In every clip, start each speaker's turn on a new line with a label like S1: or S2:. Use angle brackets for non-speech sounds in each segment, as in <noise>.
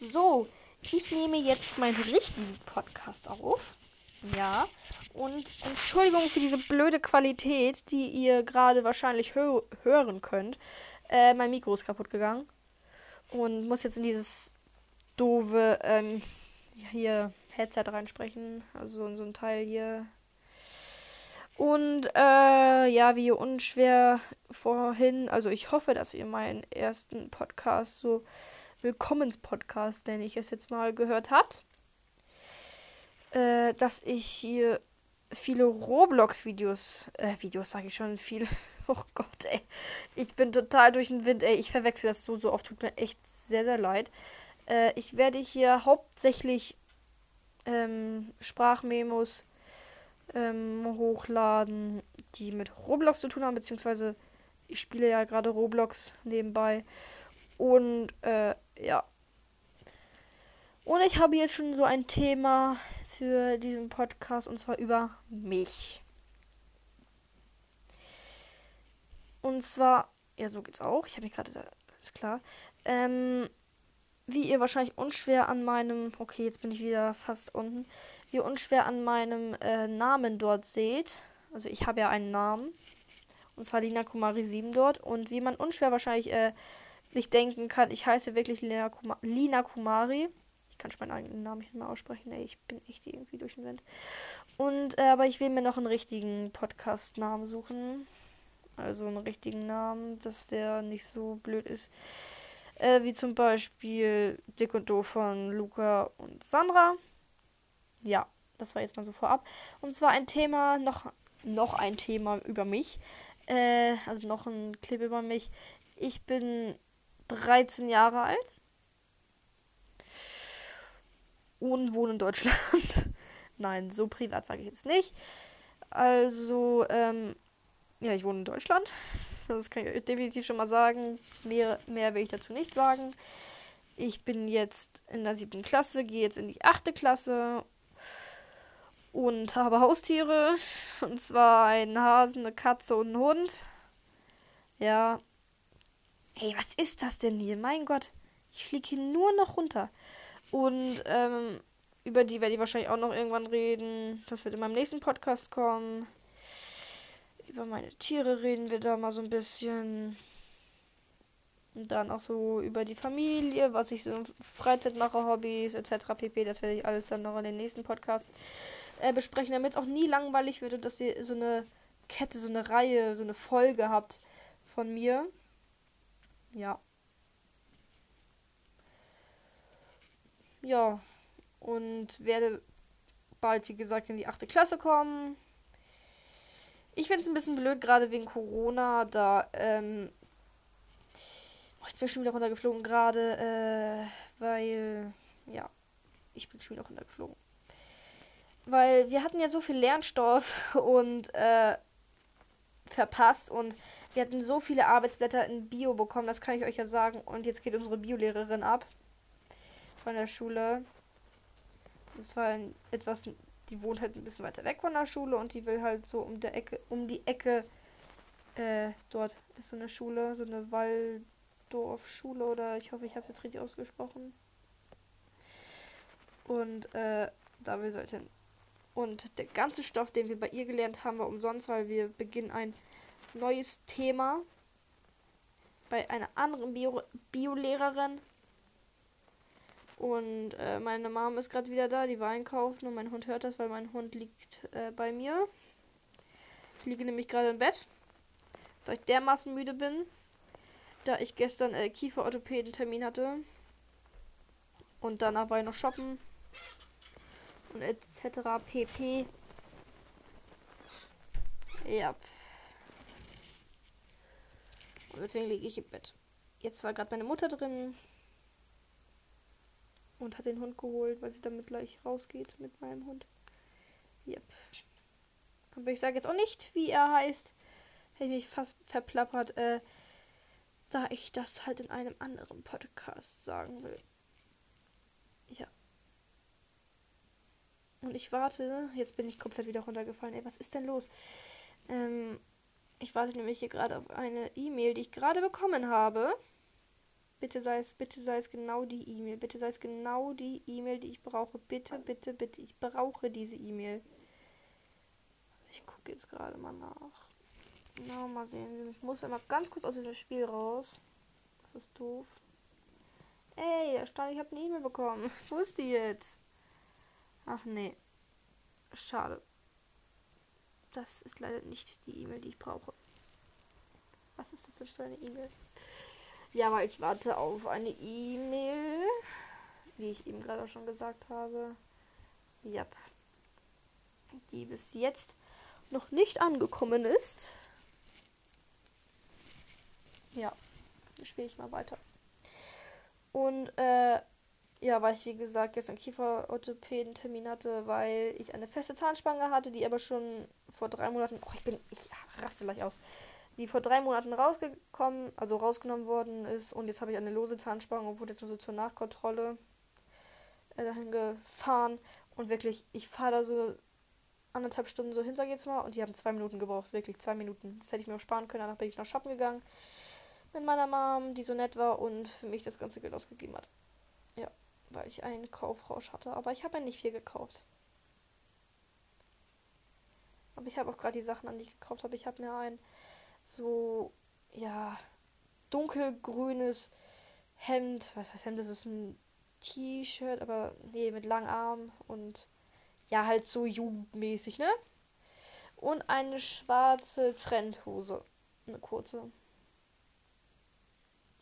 S1: So, ich nehme jetzt meinen richtigen Podcast auf. Ja. Und Entschuldigung für diese blöde Qualität, die ihr gerade wahrscheinlich hö hören könnt. Äh, mein Mikro ist kaputt gegangen. Und muss jetzt in dieses doofe ähm, hier Headset reinsprechen. Also in so ein Teil hier. Und äh, ja, wie unschwer vorhin. Also ich hoffe, dass ihr meinen ersten Podcast so Willkommenspodcast, nenne ich es jetzt mal, gehört habt. Äh, dass ich hier viele Roblox-Videos, äh, Videos sage ich schon, viel. <laughs> Oh Gott, ey. Ich bin total durch den Wind, ey. Ich verwechsel das so, so oft. Tut mir echt sehr, sehr leid. Äh, ich werde hier hauptsächlich ähm, Sprachmemos ähm, hochladen, die mit Roblox zu tun haben, beziehungsweise ich spiele ja gerade Roblox nebenbei. Und äh, ja. Und ich habe jetzt schon so ein Thema für diesen Podcast und zwar über mich. Und zwar, ja, so geht's auch. Ich habe mich gerade, ist klar. Ähm, wie ihr wahrscheinlich unschwer an meinem, okay, jetzt bin ich wieder fast unten, wie ihr unschwer an meinem äh, Namen dort seht. Also ich habe ja einen Namen. Und zwar Lina Kumari 7 dort. Und wie man unschwer wahrscheinlich äh, sich denken kann, ich heiße wirklich Lina, Kuma Lina Kumari. Ich kann schon meinen eigenen Namen nicht mehr aussprechen. Ey, ich bin echt irgendwie durch den Wind. Und, äh, aber ich will mir noch einen richtigen Podcast-Namen suchen. Also einen richtigen Namen, dass der nicht so blöd ist. Äh, wie zum Beispiel Dick und Doof von Luca und Sandra. Ja, das war jetzt mal so vorab. Und zwar ein Thema, noch, noch ein Thema über mich. Äh, also noch ein Clip über mich. Ich bin 13 Jahre alt. Und wohne in Deutschland. <laughs> Nein, so privat sage ich jetzt nicht. Also, ähm, ja, ich wohne in Deutschland. Das kann ich definitiv schon mal sagen. Mehr, mehr will ich dazu nicht sagen. Ich bin jetzt in der siebten Klasse, gehe jetzt in die achte Klasse und habe Haustiere. Und zwar einen Hasen, eine Katze und einen Hund. Ja, Ey, was ist das denn hier? Mein Gott. Ich fliege hier nur noch runter. Und ähm, über die werde ich wahrscheinlich auch noch irgendwann reden. Das wird in meinem nächsten Podcast kommen. Über meine Tiere reden wir da mal so ein bisschen. Und dann auch so über die Familie, was ich so in Freizeit mache, Hobbys etc. pp. Das werde ich alles dann noch in den nächsten Podcast äh, besprechen, damit es auch nie langweilig wird und dass ihr so eine Kette, so eine Reihe, so eine Folge habt von mir. Ja. Ja. Und werde bald, wie gesagt, in die 8. Klasse kommen. Ich finde es ein bisschen blöd, gerade wegen Corona, da, ähm. Oh, ich bin schon wieder runtergeflogen gerade, äh, weil, ja, ich bin schon wieder runtergeflogen. Weil wir hatten ja so viel Lernstoff <laughs> und, äh, verpasst und wir hatten so viele Arbeitsblätter in Bio bekommen, das kann ich euch ja sagen. Und jetzt geht unsere Biolehrerin ab von der Schule. Das war etwas, die wohnt halt ein bisschen weiter weg von der Schule und die will halt so um der Ecke, um die Ecke, äh, dort ist so eine Schule, so eine Walldorfschule oder ich hoffe, ich habe es jetzt richtig ausgesprochen. Und äh, da halt hin. Und der ganze Stoff, den wir bei ihr gelernt haben, war umsonst, weil wir beginnen ein neues Thema bei einer anderen Bio Biolehrerin. Und äh, meine Mom ist gerade wieder da, die war einkaufen und mein Hund hört das, weil mein Hund liegt äh, bei mir. Ich liege nämlich gerade im Bett, da ich dermaßen müde bin, da ich gestern äh, Kieferorthopäden-Termin hatte. Und danach war ich noch shoppen und etc. pp. Ja. Und deswegen liege ich im Bett. Jetzt war gerade meine Mutter drin und hat den Hund geholt, weil sie damit gleich rausgeht mit meinem Hund. Yep. Aber ich sage jetzt auch nicht, wie er heißt. Hätte ich mich fast verplappert, äh, da ich das halt in einem anderen Podcast sagen will. Ja. Und ich warte, jetzt bin ich komplett wieder runtergefallen. Ey, was ist denn los? Ähm, ich warte nämlich hier gerade auf eine E-Mail, die ich gerade bekommen habe. Bitte sei es, bitte sei es genau die E-Mail. Bitte sei es genau die E-Mail, die ich brauche. Bitte, bitte, bitte. Ich brauche diese E-Mail. Ich gucke jetzt gerade mal nach. Na, mal sehen. Ich muss immer ganz kurz aus diesem Spiel raus. Das ist doof. Ey, erstaunlich, ich habe eine E-Mail bekommen. <laughs> Wo ist die jetzt? Ach nee. Schade. Das ist leider nicht die E-Mail, die ich brauche. Was ist das denn für eine E-Mail? Ja, weil ich warte auf eine E-Mail. Wie ich eben gerade schon gesagt habe. Ja. Die bis jetzt noch nicht angekommen ist. Ja. Spiele ich mal weiter. Und äh, ja, weil ich wie gesagt gestern Kieferorthopäden-Termin hatte, weil ich eine feste Zahnspange hatte, die aber schon vor drei Monaten. Oh, ich bin. Ich raste gleich aus die vor drei Monaten rausgekommen, also rausgenommen worden ist. Und jetzt habe ich eine lose Zahnspange und wurde jetzt nur so zur Nachkontrolle äh, dahin gefahren. Und wirklich, ich fahre da so anderthalb Stunden so hin, sag ich jetzt mal. Und die haben zwei Minuten gebraucht, wirklich zwei Minuten. Das hätte ich mir auch sparen können. Danach bin ich noch shoppen gegangen mit meiner Mom, die so nett war und für mich das ganze Geld ausgegeben hat. Weil ich einen Kaufrausch hatte. Aber ich habe ja nicht viel gekauft. Aber ich habe auch gerade die Sachen an, die ich gekauft habe. Ich habe mir ein so, ja, dunkelgrünes Hemd. Was heißt Hemd? Das ist ein T-Shirt, aber nee, mit langen Armen und ja, halt so jugendmäßig, ne? Und eine schwarze Trendhose. Eine kurze.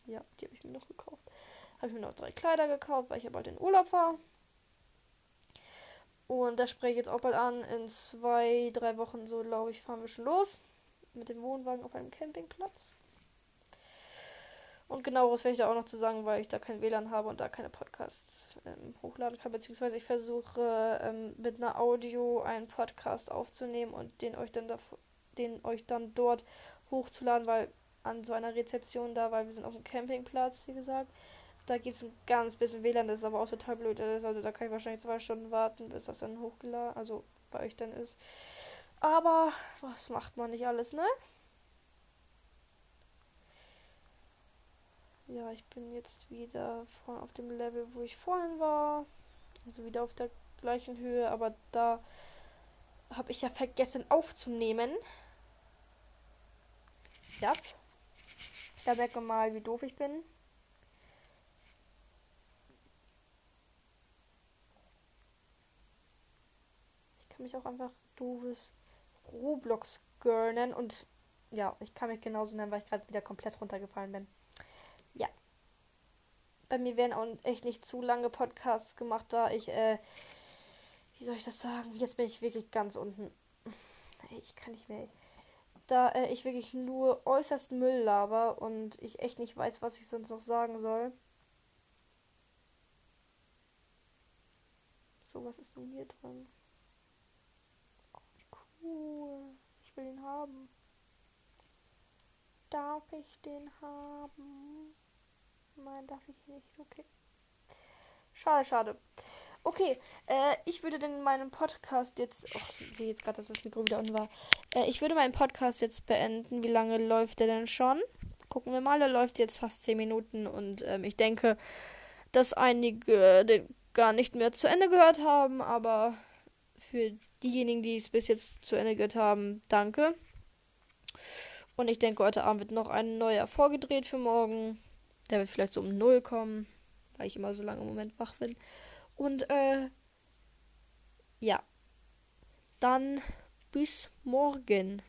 S1: Ja, die habe ich mir noch gekauft. Habe ich mir noch drei Kleider gekauft, weil ich ja bald in Urlaub war. Und das spreche ich jetzt auch bald an. In zwei, drei Wochen so, glaube ich, fahren wir schon los mit dem Wohnwagen auf einem Campingplatz. Und genaueres werde ich da auch noch zu sagen, weil ich da kein WLAN habe und da keine Podcasts ähm, hochladen kann. Beziehungsweise ich versuche ähm, mit einer Audio einen Podcast aufzunehmen und den euch dann da, den euch dann dort hochzuladen, weil an so einer Rezeption da, weil wir sind auf dem Campingplatz, wie gesagt. Da geht es ein ganz bisschen WLAN, das ist aber auch total blöd. Also da kann ich wahrscheinlich zwei Stunden warten, bis das dann hochgeladen, also bei euch dann ist. Aber was macht man nicht alles, ne? Ja, ich bin jetzt wieder vorne auf dem Level, wo ich vorhin war. Also wieder auf der gleichen Höhe, aber da habe ich ja vergessen aufzunehmen. Ja. Da merke mal, wie doof ich bin. Kann mich auch einfach doofes Roblox Girl nennen und ja, ich kann mich genauso nennen, weil ich gerade wieder komplett runtergefallen bin. Ja. Bei mir werden auch echt nicht zu lange Podcasts gemacht, da ich, äh, wie soll ich das sagen? Jetzt bin ich wirklich ganz unten. Ich kann nicht mehr. Da äh, ich wirklich nur äußerst Müll laber und ich echt nicht weiß, was ich sonst noch sagen soll. So, was ist nun hier drin? Cool. Ich will ihn haben. Darf ich den haben? Nein, darf ich nicht. Okay. Schade, schade. Okay, äh, ich würde denn meinen Podcast jetzt. Oh, ich sehe jetzt gerade, dass das Mikro wieder unten war. Äh, ich würde meinen Podcast jetzt beenden. Wie lange läuft der denn schon? Gucken wir mal. Der läuft jetzt fast 10 Minuten und ähm, ich denke, dass einige den gar nicht mehr zu Ende gehört haben, aber für diejenigen, die es bis jetzt zu Ende gehört haben, danke. Und ich denke, heute Abend wird noch ein neuer vorgedreht für morgen. Der wird vielleicht so um null kommen, weil ich immer so lange im Moment wach bin. Und äh, ja. Dann bis morgen.